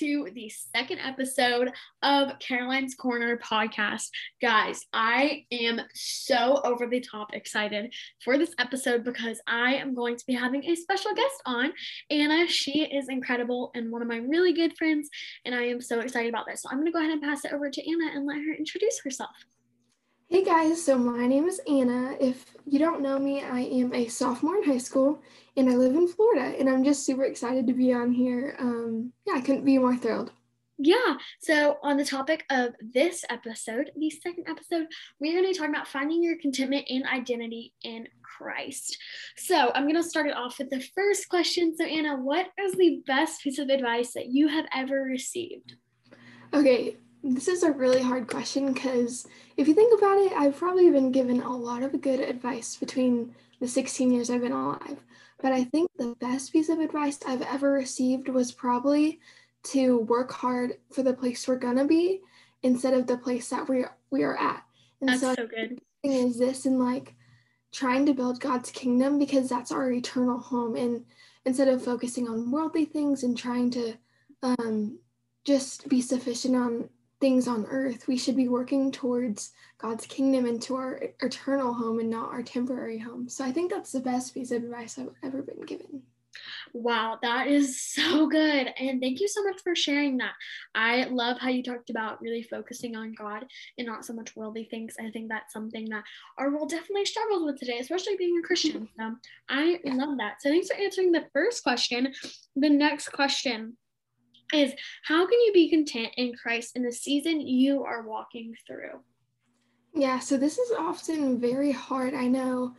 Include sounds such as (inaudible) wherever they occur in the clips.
To the second episode of Caroline's Corner podcast. Guys, I am so over the top excited for this episode because I am going to be having a special guest on. Anna, she is incredible and one of my really good friends, and I am so excited about this. So I'm going to go ahead and pass it over to Anna and let her introduce herself. Hey guys, so my name is Anna. If you don't know me, I am a sophomore in high school and I live in Florida and I'm just super excited to be on here. Um, yeah, I couldn't be more thrilled. Yeah, so on the topic of this episode, the second episode, we're going to be talking about finding your contentment and identity in Christ. So I'm going to start it off with the first question. So, Anna, what is the best piece of advice that you have ever received? Okay, this is a really hard question because if you think about it, I've probably been given a lot of good advice between the 16 years I've been alive. But I think the best piece of advice I've ever received was probably to work hard for the place we're gonna be instead of the place that we are, we are at. And that's so, so good. Is this and like trying to build God's kingdom because that's our eternal home, and instead of focusing on worldly things and trying to um, just be sufficient on things on earth. We should be working towards God's kingdom and to our eternal home and not our temporary home. So I think that's the best piece of advice I've ever been given. Wow, that is so good. And thank you so much for sharing that. I love how you talked about really focusing on God and not so much worldly things. I think that's something that our world definitely struggles with today, especially being a Christian. So I yeah. love that. So thanks for answering the first question. The next question is how can you be content in Christ in the season you are walking through? Yeah, so this is often very hard. I know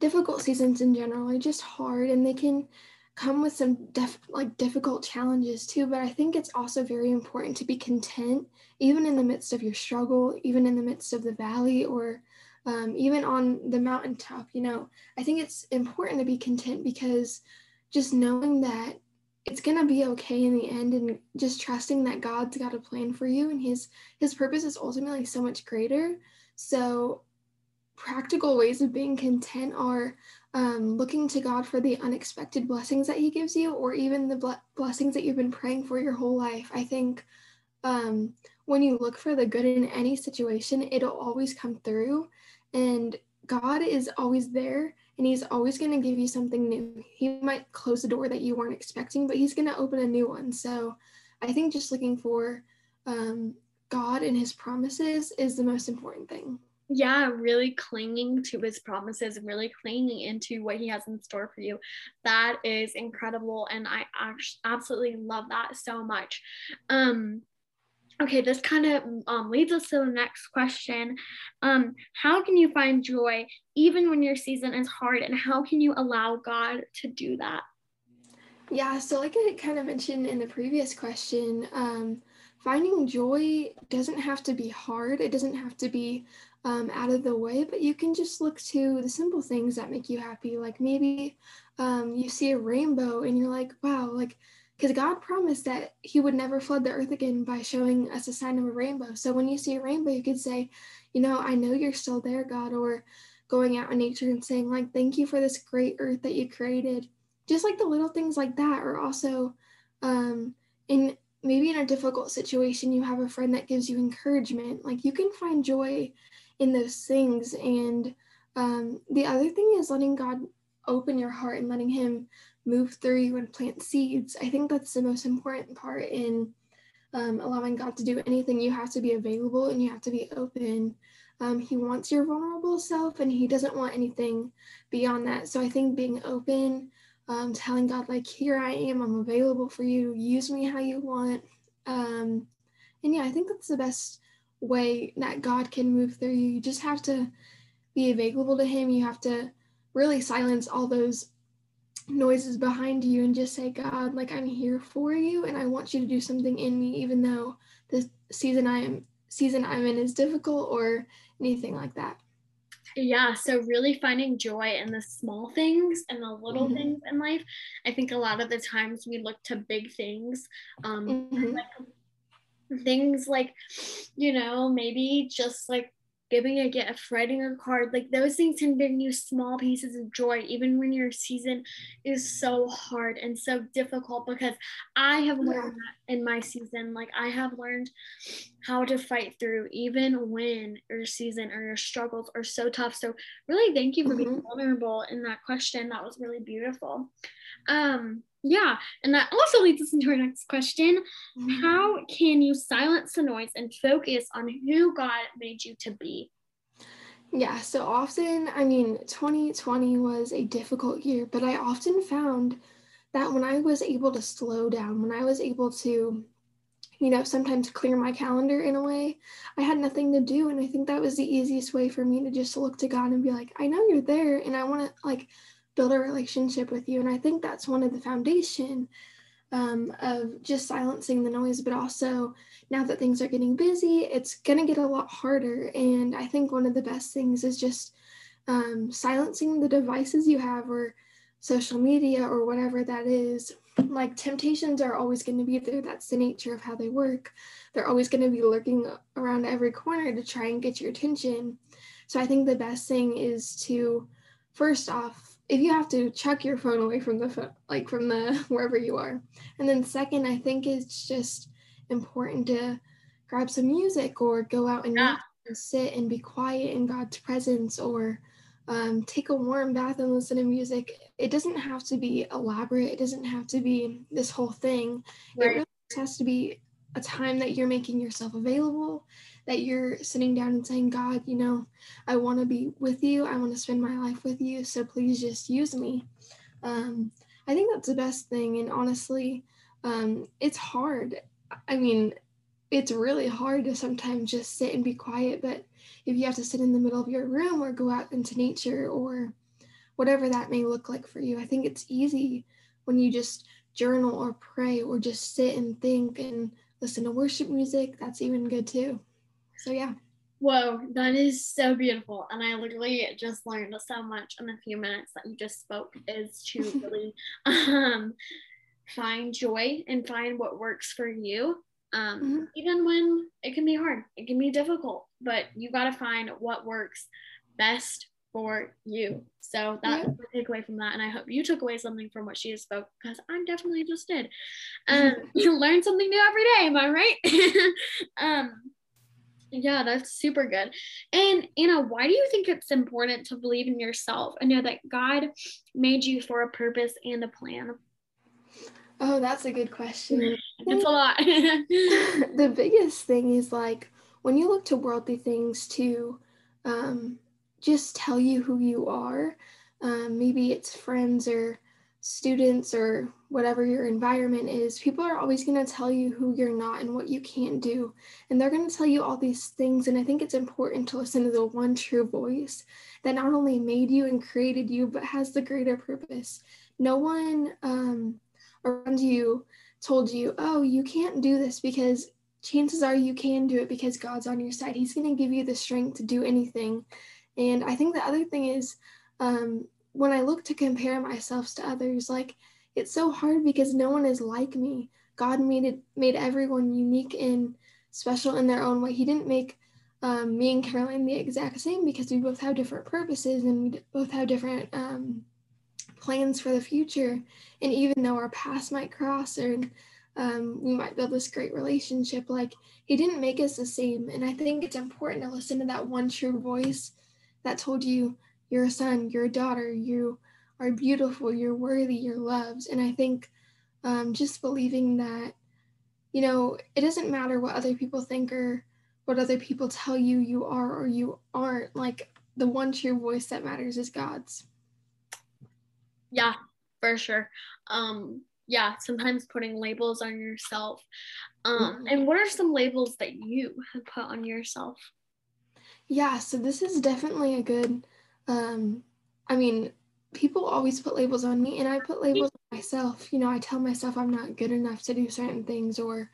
difficult seasons in general are just hard and they can come with some def- like difficult challenges too, but I think it's also very important to be content even in the midst of your struggle, even in the midst of the valley or um, even on the mountaintop, you know, I think it's important to be content because just knowing that it's going to be okay in the end and just trusting that God's got a plan for you and his his purpose is ultimately so much greater. So practical ways of being content are um, looking to God for the unexpected blessings that he gives you or even the ble- blessings that you've been praying for your whole life. I think um, when you look for the good in any situation, it'll always come through and God is always there and he's always going to give you something new. He might close a door that you weren't expecting, but he's going to open a new one. So I think just looking for um, God and his promises is the most important thing. Yeah, really clinging to his promises and really clinging into what he has in store for you. That is incredible. And I actually absolutely love that so much. Um, Okay, this kind of um, leads us to the next question. Um, how can you find joy even when your season is hard, and how can you allow God to do that? Yeah, so like I kind of mentioned in the previous question, um, finding joy doesn't have to be hard. It doesn't have to be um, out of the way, but you can just look to the simple things that make you happy. Like maybe um, you see a rainbow and you're like, wow, like because God promised that He would never flood the earth again by showing us a sign of a rainbow. So when you see a rainbow, you could say, you know, I know you're still there, God, or going out in nature and saying, like, thank you for this great earth that you created. Just like the little things like that, or also um, in maybe in a difficult situation, you have a friend that gives you encouragement. Like you can find joy in those things. And um, the other thing is letting God open your heart and letting Him move through you and plant seeds. I think that's the most important part in um, allowing God to do anything. You have to be available and you have to be open. Um, he wants your vulnerable self and he doesn't want anything beyond that. So I think being open, um, telling God, like, here I am, I'm available for you, use me how you want. Um, and yeah, I think that's the best way that God can move through you. You just have to be available to Him. You have to really silence all those noises behind you and just say, God, like I'm here for you and I want you to do something in me, even though the season I am season I'm in is difficult or anything like that. Yeah, so really finding joy in the small things and the little mm-hmm. things in life. I think a lot of the times we look to big things, um, mm-hmm. like things like, you know, maybe just like giving a gift, writing a card, like those things can bring you small pieces of joy, even when your season is so hard and so difficult. Because I have learned that in my season, like I have learned how to fight through, even when your season or your struggles are so tough. So, really, thank you for being mm-hmm. vulnerable in that question. That was really beautiful. Um, yeah, and that also leads us into our next question. Mm-hmm. How can you silence the noise and focus on who God made you to be? Yeah, so often, I mean, 2020 was a difficult year, but I often found that when I was able to slow down, when I was able to, you know, sometimes clear my calendar in a way, I had nothing to do. And I think that was the easiest way for me to just look to God and be like, I know you're there and I want to, like, build a relationship with you. And I think that's one of the foundation um, of just silencing the noise, but also now that things are getting busy, it's going to get a lot harder. And I think one of the best things is just um, silencing the devices you have or social media or whatever that is. Like temptations are always going to be there. That's the nature of how they work. They're always going to be lurking around every corner to try and get your attention. So I think the best thing is to, first off, if you have to chuck your phone away from the phone, like from the (laughs) wherever you are. And then second, I think it's just important to grab some music or go out and, yeah. and sit and be quiet in God's presence or um, take a warm bath and listen to music. It doesn't have to be elaborate. It doesn't have to be this whole thing. Right. It really has to be a time that you're making yourself available that you're sitting down and saying, God, you know, I want to be with you. I want to spend my life with you. So please just use me. Um, I think that's the best thing. And honestly, um, it's hard. I mean, it's really hard to sometimes just sit and be quiet. But if you have to sit in the middle of your room or go out into nature or whatever that may look like for you, I think it's easy when you just journal or pray or just sit and think and listen to worship music. That's even good too. So yeah. Whoa, that is so beautiful. And I literally just learned so much in the few minutes that you just spoke is to (laughs) really um, find joy and find what works for you. Um, mm-hmm. Even when it can be hard, it can be difficult, but you got to find what works best for you. So that's yeah. the takeaway from that. And I hope you took away something from what she has spoke because I'm definitely just did. (laughs) Um, (laughs) you learn something new every day, am I right? um, yeah, that's super good. And Anna, why do you think it's important to believe in yourself and know that God made you for a purpose and a plan? Oh, that's a good question. it's a lot. (laughs) the biggest thing is like when you look to worldly things to um, just tell you who you are. Um, maybe it's friends or students or whatever your environment is, people are always going to tell you who you're not and what you can't do. And they're going to tell you all these things. And I think it's important to listen to the one true voice that not only made you and created you, but has the greater purpose. No one um, around you told you, oh, you can't do this because chances are you can do it because God's on your side. He's going to give you the strength to do anything. And I think the other thing is, um, when I look to compare myself to others, like it's so hard because no one is like me. God made it made everyone unique and special in their own way. He didn't make um, me and Caroline the exact same because we both have different purposes and we both have different um, plans for the future. And even though our paths might cross or um, we might build this great relationship, like He didn't make us the same. And I think it's important to listen to that one true voice that told you you're a son, you're a daughter, you are beautiful, you're worthy, you're loved. And I think um, just believing that, you know, it doesn't matter what other people think or what other people tell you you are or you aren't. Like the one true voice that matters is God's. Yeah, for sure. Um, yeah, sometimes putting labels on yourself. Um, mm-hmm. And what are some labels that you have put on yourself? Yeah, so this is definitely a good um, I mean, people always put labels on me, and I put labels on myself. You know, I tell myself I'm not good enough to do certain things, or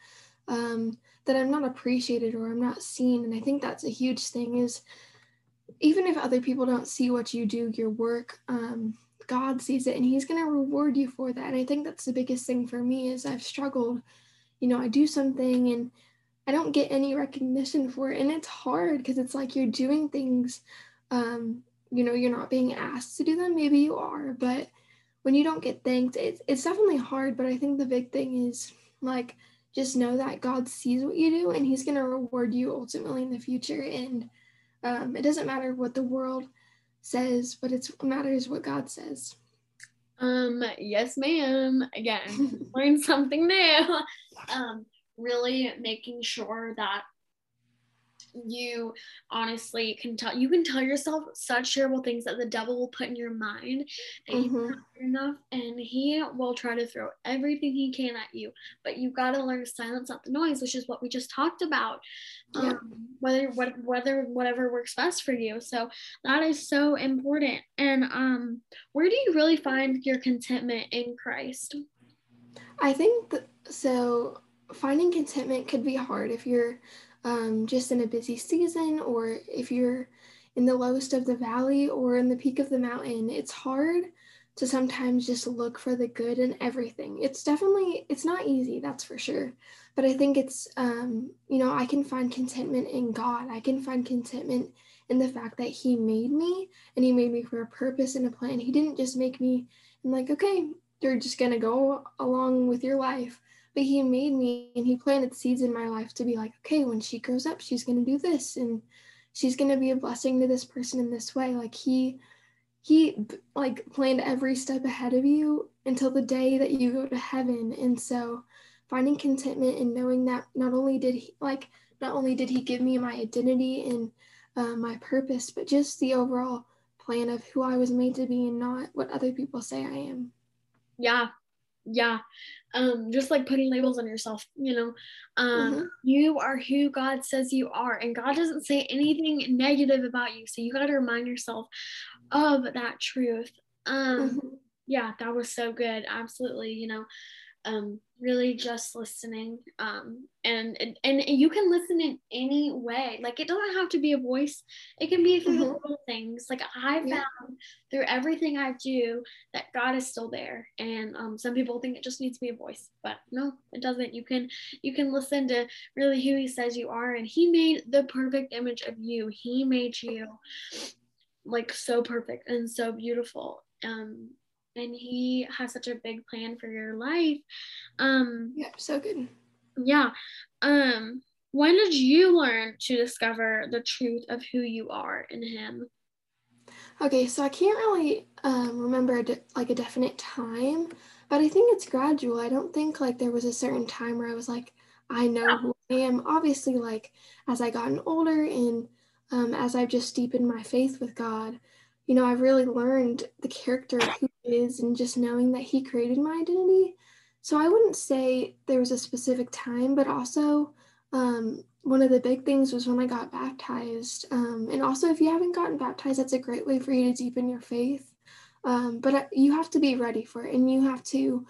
um, that I'm not appreciated, or I'm not seen. And I think that's a huge thing. Is even if other people don't see what you do, your work, um, God sees it, and He's going to reward you for that. And I think that's the biggest thing for me is I've struggled. You know, I do something and I don't get any recognition for it. And it's hard because it's like you're doing things, um, you know, you're not being asked to do them. Maybe you are, but when you don't get thanked, it's, it's definitely hard. But I think the big thing is like, just know that God sees what you do and he's going to reward you ultimately in the future. And um, it doesn't matter what the world says, but it matters what God says. Um, yes, ma'am. Again, (laughs) learn something new. Um, really making sure that you honestly can tell you can tell yourself such terrible things that the devil will put in your mind that mm-hmm. you're not enough and he will try to throw everything he can at you but you've got to learn to silence out the noise which is what we just talked about yeah. um, whether what, whether whatever works best for you so that is so important and um where do you really find your contentment in christ i think that, so finding contentment could be hard if you're um, just in a busy season or if you're in the lowest of the valley or in the peak of the mountain. It's hard to sometimes just look for the good in everything. It's definitely, it's not easy, that's for sure. But I think it's, um, you know, I can find contentment in God. I can find contentment in the fact that He made me and He made me for a purpose and a plan. He didn't just make me and like, okay, you're just going to go along with your life but he made me and he planted seeds in my life to be like okay when she grows up she's going to do this and she's going to be a blessing to this person in this way. Like he he like planned every step ahead of you until the day that you go to heaven. And so finding contentment and knowing that not only did he like not only did he give me my identity and uh, my purpose but just the overall plan of who i was made to be and not what other people say i am. Yeah yeah. Um just like putting labels on yourself you know? Um mm-hmm. you are who god says you are and god doesn't say anything negative about you. So you got to remind yourself of that truth. Um mm-hmm. yeah that was so good. Absolutely you know um, really just listening um, and, and and you can listen in any way. Like it doesn't have to be a voice. It can be through mm-hmm. little things. Like i found yeah. through everything i do that god is still there. And um, some people think it just needs to be a voice but no it doesn't. You can you can listen to really who he says you are and he made the perfect image of you. He made you like so perfect and so beautiful. Um and he has such a big plan for your life. Um Yeah, so good. Yeah. Um when did you learn to discover the truth of who you are in him? Okay, so I can't really um, remember a de- like a definite time, but I think it's gradual. I don't think like there was a certain time where I was like, I know who I am. Obviously, like as I gotten older and um, as I've just deepened my faith with God, you know, I've really learned the character of who he is and just knowing that he created my identity. So I wouldn't say there was a specific time, but also um, one of the big things was when I got baptized. Um, and also, if you haven't gotten baptized, that's a great way for you to deepen your faith. Um, but uh, you have to be ready for it and you have to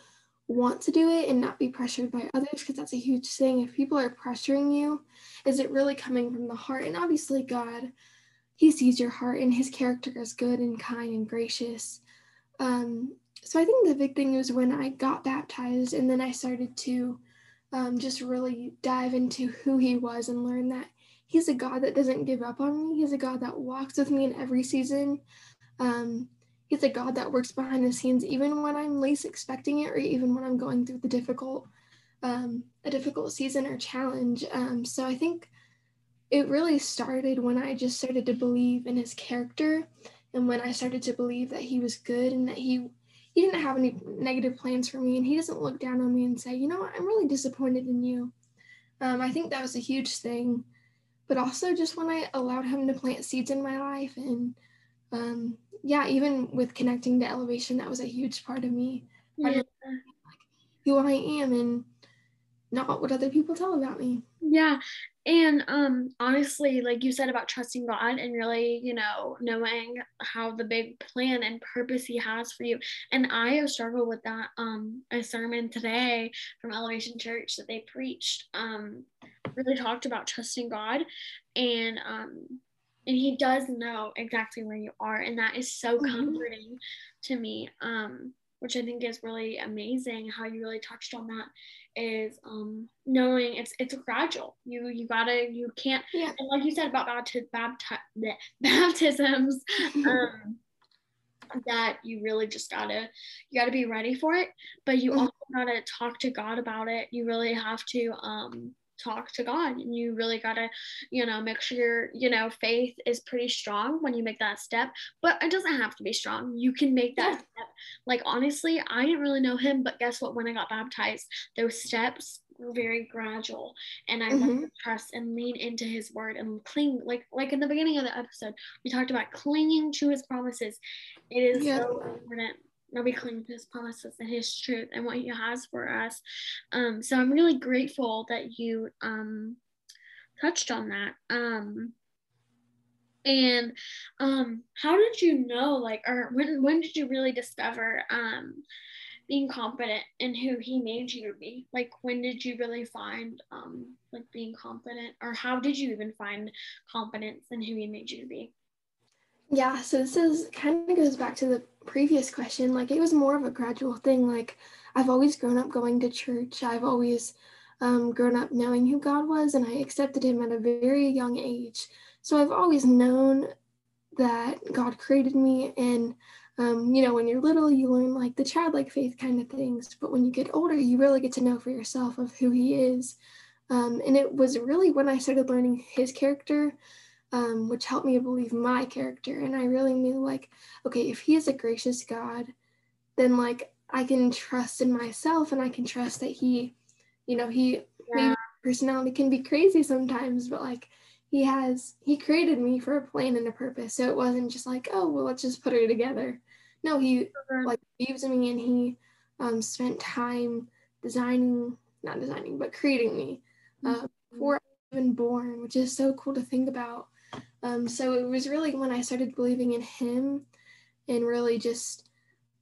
want to do it and not be pressured by others because that's a huge thing. If people are pressuring you, is it really coming from the heart? And obviously, God he sees your heart and his character is good and kind and gracious. Um, so I think the big thing was when I got baptized and then I started to um, just really dive into who he was and learn that he's a God that doesn't give up on me. He's a God that walks with me in every season. Um, he's a God that works behind the scenes even when I'm least expecting it or even when I'm going through the difficult um, a difficult season or challenge. Um, so I think it really started when I just started to believe in his character and when I started to believe that he was good and that he he didn't have any negative plans for me and he doesn't look down on me and say, you know what, I'm really disappointed in you. Um, I think that was a huge thing. But also just when I allowed him to plant seeds in my life and um, yeah, even with connecting to elevation, that was a huge part of me. Yeah. Like, who I am and not what other people tell about me. Yeah. And um honestly, like you said about trusting God and really, you know, knowing how the big plan and purpose he has for you. And I have struggled with that um a sermon today from Elevation Church that they preached um really talked about trusting God and um and he does know exactly where you are and that is so mm-hmm. comforting to me um which I think is really amazing how you really touched on that is um knowing it's it's gradual you you gotta you can't Yeah. and like you said about bapti- bapti- (laughs) baptisms (laughs) um that you really just gotta you gotta be ready for it but you Mhm. also gotta talk to god about it you really have to um talk to god and you really gotta you know make sure your you know faith is pretty strong when you make that step but it doesn't have to be strong. You can make that Yeah. step. Like honestly i didn't really know him but guess what? When i got baptized those steps were very gradual and i mm-hmm. to trust and lean into his word and cling like like in the beginning of the episode we talked about clinging to his promises. It is Yeah. so important that we cling to his promises and his truth and what he has for us. Um so i'm really grateful that you um touched on that. Um and um how did you know like or when when did you really discover um being confident in who he made you to be? Like when did you really find um like being confident? Or how did you even find confidence in who he made you to be Yeah, so this is kind of goes back to the previous question. Like it was more of a gradual thing. Like I've always grown up going to church. I've always um, grown up knowing who God was, and I accepted Him at a very young age. So I've always known that God created me, and um, you know, when you're little, you learn like the childlike faith kind of things. But when you get older, you really get to know for yourself of who He is. Um, and it was really when I started learning His character um, which helped me believe my character. And I really knew, like, okay, if he is a gracious God, then like I can trust in myself and I can trust that he, you know, he maybe personality can be crazy sometimes, but like he has, he created me for a plan and a purpose. So it wasn't just like, oh, well, let's just put her together. No, he like believes in me and he um, spent time designing, not designing, but creating me uh, before I was even born, which is so cool to think about. Um, so it was really when I started believing in him and really just,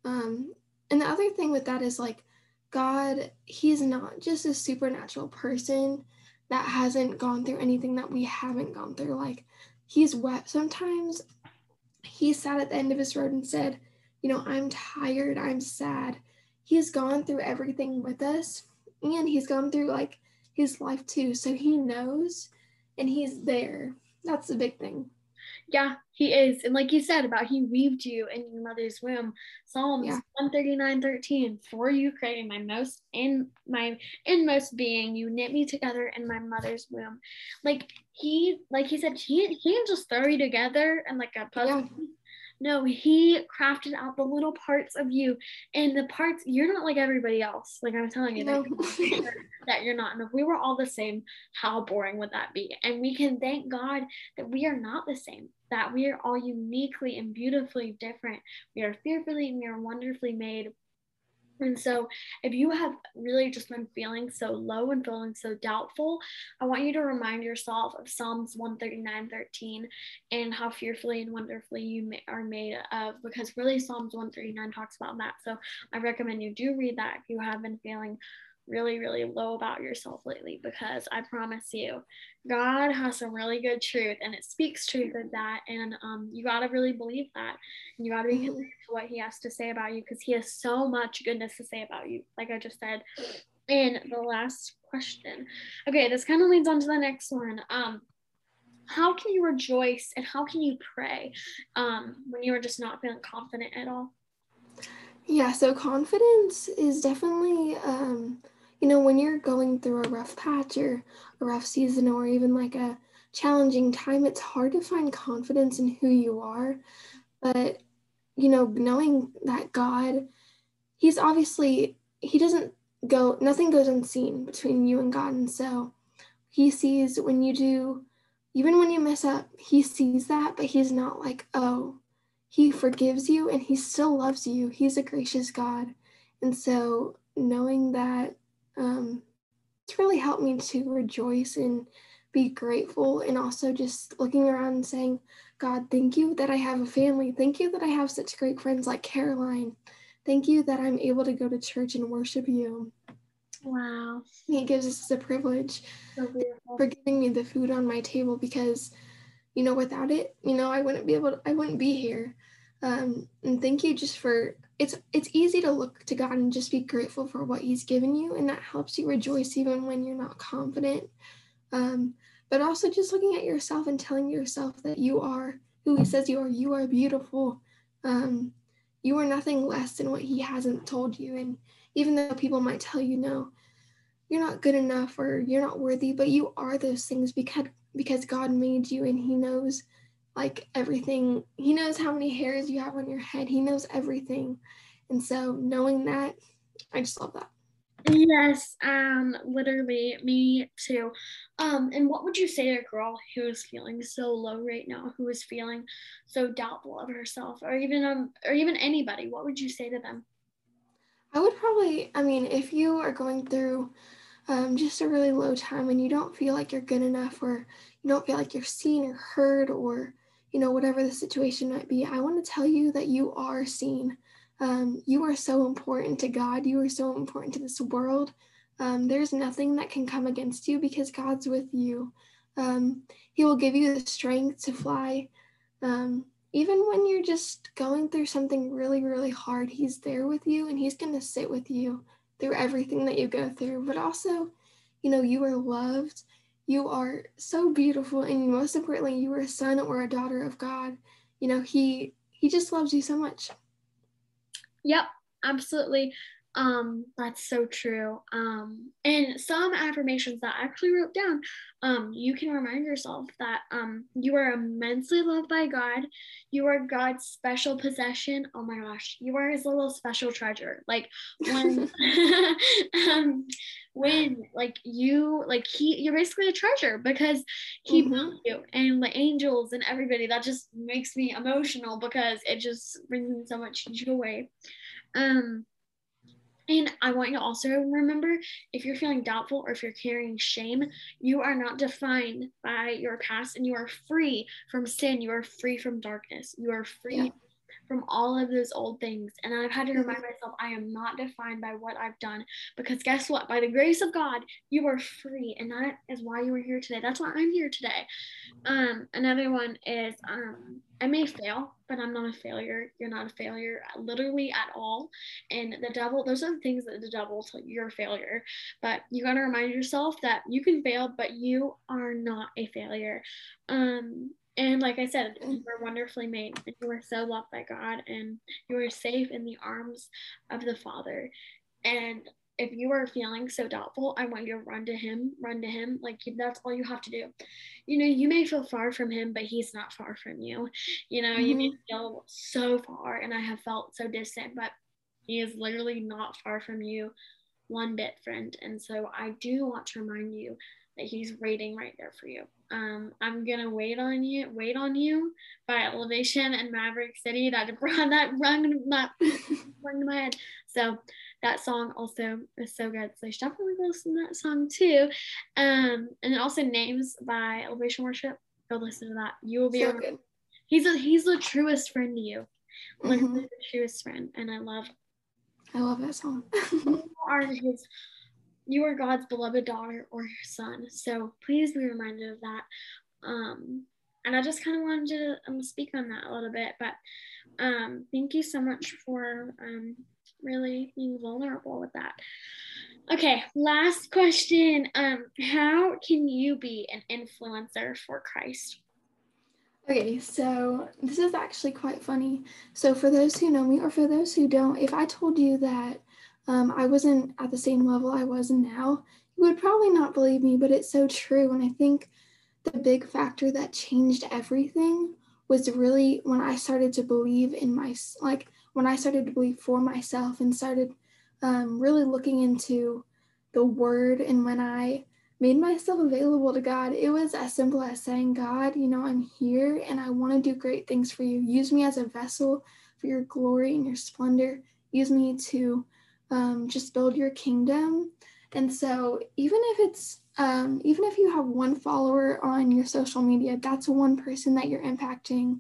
um, and the other thing with that is like, God, he's not just a supernatural person that hasn't gone through anything that we haven't gone through. Like, he's wet. Sometimes he sat at the end of his road and said, You know, I'm tired, I'm sad. He's gone through everything with us, and he's gone through like his life too. So he knows and he's there. That's the big thing. Yeah, he is. And like you said about he weaved you in your mother's womb. Psalms Yeah. 139, 13. For you created my most in my inmost being. You knit me together in my mother's womb. Like he like he said, he he didn't just throw you together and like a puzzle. Yeah. No, he crafted out the little parts of you and the parts you're not like everybody else. Like I'm telling you, No. that, that you're not. And if we were all the same, how boring would that be? And we can thank God that we are not the same, that we are all uniquely and beautifully different. We are fearfully and we are wonderfully made. And so, if you have really just been feeling so low and feeling so doubtful, I want you to remind yourself of Psalms 139 13 and how fearfully and wonderfully you are made of, because really Psalms 139 talks about that. So, I recommend you do read that if you have been feeling really, really low about yourself lately, because I promise you, God has some really good truth and it speaks truth of that. And um, you got to really believe that. And you got to be Mhm. committed to what He has to say about you because He has so much goodness to say about you, like I just said. in the last question. Okay, this kind of leads on to the next one. Um, how can you rejoice and how can you pray um, when you are just not feeling confident at all? Yeah, so confidence is definitely, um, you know, when you're going through a rough patch or a rough season or even like a challenging time, it's hard to find confidence in who you are. But, you know, knowing that God, He's obviously, He doesn't go, nothing goes unseen between you and God. And so He sees when you do, even when you mess up, He sees that, but He's not like, oh, he forgives you and he still loves you. He's a gracious God. And so knowing that um, it's really helped me to rejoice and be grateful and also just looking around and saying, God, thank you that I have a family. Thank you that I have such great friends like Caroline. Thank you that I'm able to go to church and worship you. Wow. He gives us a privilege So for giving me the food on my table because you know without it you know i wouldn't be able to, i wouldn't be here um, and thank you just for it's it's easy to look to God and just be grateful for what He's given you, and that helps you rejoice even when you're not confident. Um, but also just looking at yourself and telling yourself that you are who He says you are. You are beautiful. Um, you are nothing less than what He hasn't told you. And even though people might tell you no, you're not good enough or you're not worthy, but you are those things because because God made you and He knows like everything. He knows how many hairs you have on your head. He knows everything. And so knowing that, I just love that. Yes, um, literally, me too. Um, and what would you say to a girl who is feeling so low right now, who is feeling so doubtful of herself, or even um, or even anybody? What would you say to them? I would probably, I mean, if you are going through um, just a really low time and you don't feel like you're good enough, or you don't feel like you're seen or heard, or you know, whatever the situation might be, I want to tell you that you are seen. Um, you are so important to God. You are so important to this world. Um, there's nothing that can come against you because God's with you. Um, he will give you the strength to fly. Um, even when you're just going through something really, really hard, He's there with you and He's going to sit with you through everything that you go through. But also, you know, you are loved you are so beautiful and most importantly you are a son or a daughter of god. You know he he just loves you so much. Yep absolutely um that's so true. Um and some affirmations that i actually wrote down um you can remind yourself that um you are immensely loved by god. You are god's special possession. Oh my gosh you are his little special treasure. Like when (laughs) (laughs) um when like you like he you're basically a treasure because he mm-hmm. loves you and the angels and everybody. That just makes me emotional because it just brings me so much joy. Um and I want you to also remember if you're feeling doubtful or if you're carrying shame, you are not defined by your past and you are free from sin. You are free from darkness. You are free yeah from all of those old things. And I've had to mm-hmm. remind myself I am not defined by what I've done because guess what? By the grace of God, you are free. And that is why you are here today. That's why I'm here today. Um, another one is um, I may fail, but I'm not a failure. You're not a failure, literally at all. And the devil, those are the things that the devil you're a failure. But you got to remind yourself that you can fail, but you are not a failure. Um, and like I said, you were wonderfully made. And you were so loved by God, and you are safe in the arms of the Father. And if you are feeling so doubtful, I want you to run to Him, run to Him. Like that's all you have to do. You know, you may feel far from Him, but He's not far from you. You know, mm-hmm. you may mm-hmm. feel so far, and I have felt so distant, but He is literally not far from you one bit, friend. And so I do want to remind you that He's waiting right there for you um, I'm gonna wait on you, wait on you by Elevation and Maverick City. That (laughs) brought that rung that (laughs) rung to my head. So that song also is so good. So you should definitely listen to that song too. Um, and then also Names by Elevation Worship. Go listen to that. You will be. So good. He's a he's the truest friend to you. Like mm-hmm. the truest friend, and I love. I love that song. (laughs) are his you are God's beloved daughter or son. So please be reminded of that. Um, and I just kind of wanted to um, speak on that a little bit. But um, thank you so much for um, really being vulnerable with that. Okay, last question. Um, how can you be an influencer for Christ? Okay, so this is actually quite funny. So, for those who know me or for those who don't, if I told you that um, I wasn't at the same level I was now, you would probably not believe me, but it's so true. And I think the big factor that changed everything was really when I started to believe in my, like, when I started to believe for myself and started um, really looking into the word. And when I made myself available to God, it was as simple as saying, God, you know, I'm here and I want to do great things for you. Use me as a vessel for your glory and your splendor. Use me to um, just build your kingdom. And so, even if it's um, even if you have one follower on your social media, that's one person that you're impacting.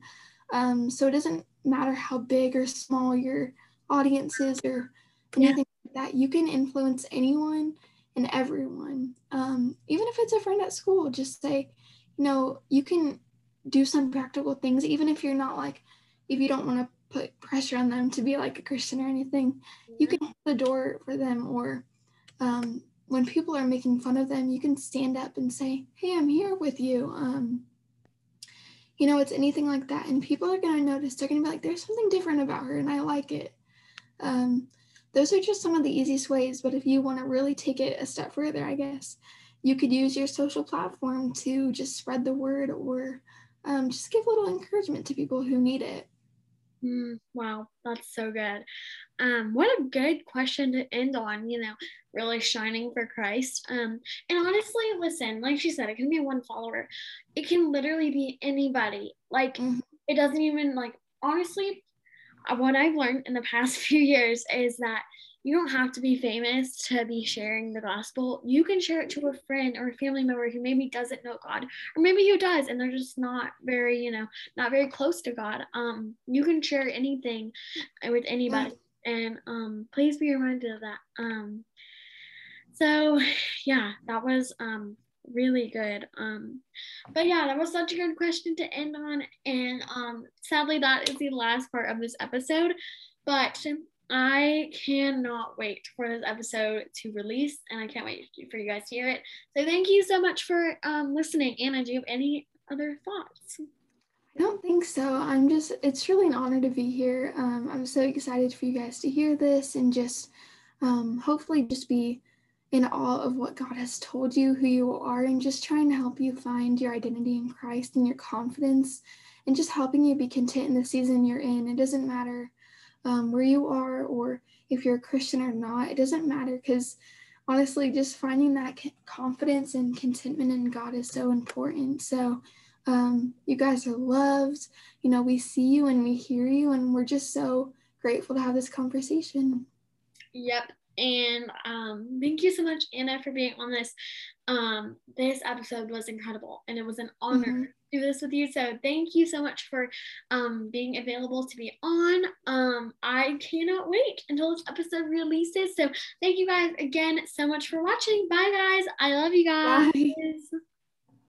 Um, so it doesn't matter how big or small your audience is or anything yeah. like that. You can influence anyone and everyone. Um, even if it's a friend at school, just say, you know, you can do some practical things, even if you're not like, if you don't want to put pressure on them to be like a Christian or anything. You can hold the door for them, or um, when people are making fun of them, you can stand up and say, "Hey, I'm here with you." Um, you know, it's anything like that, and people are gonna notice. They're gonna be like, "There's something different about her, and I like it." Um, those are just some of the easiest ways. But if you want to really take it a step further, I guess you could use your social platform to just spread the word or um, just give a little encouragement to people who need it. Mm, wow, that's so good. Um, what a good question to end on, you know, really shining for Christ. Um, and honestly, listen, like she said, it can be one follower. It can literally be anybody. Like mm-hmm. it doesn't even like honestly, what I've learned in the past (laughs) few years is that you don't have to be famous to be sharing the gospel. You can share it to a friend or a family member who maybe doesn't know God, or maybe who does and they're just not very, you know, not very close to God. Um, you can share anything with anybody, and um, please be reminded of that. Um, so yeah, that was um really good. Um, but yeah, that was such a good question to end on, and um, sadly, that is the last part of this episode. But I cannot wait for this episode to release, and I can't wait for you guys to hear it. So thank you so much for um, listening. Anna, do you have any other thoughts? I don't think so. I'm just, it's really an honor to be here. Um, I'm so excited for you guys to hear this and just um, hopefully just be in awe of what God has told you, who you are, and just trying to help you find your identity in Christ and your confidence and just helping you be content in the season you're in. It doesn't matter um, where you are or if you're a Christian or not. It doesn't matter because honestly, just finding that confidence and contentment in God is so important. So, um, you guys are loved. You know, we see you and we hear you, and we're just so grateful to have this conversation. Yep. And um, thank you so much, Anna, for being on this. Um, this episode was incredible, and it was an honor mm-hmm. Do this with you. So thank you so much for um, being available to be on. Um, I cannot wait until this episode releases. So thank you guys again so much for watching. Bye, guys. I love you guys. Bye.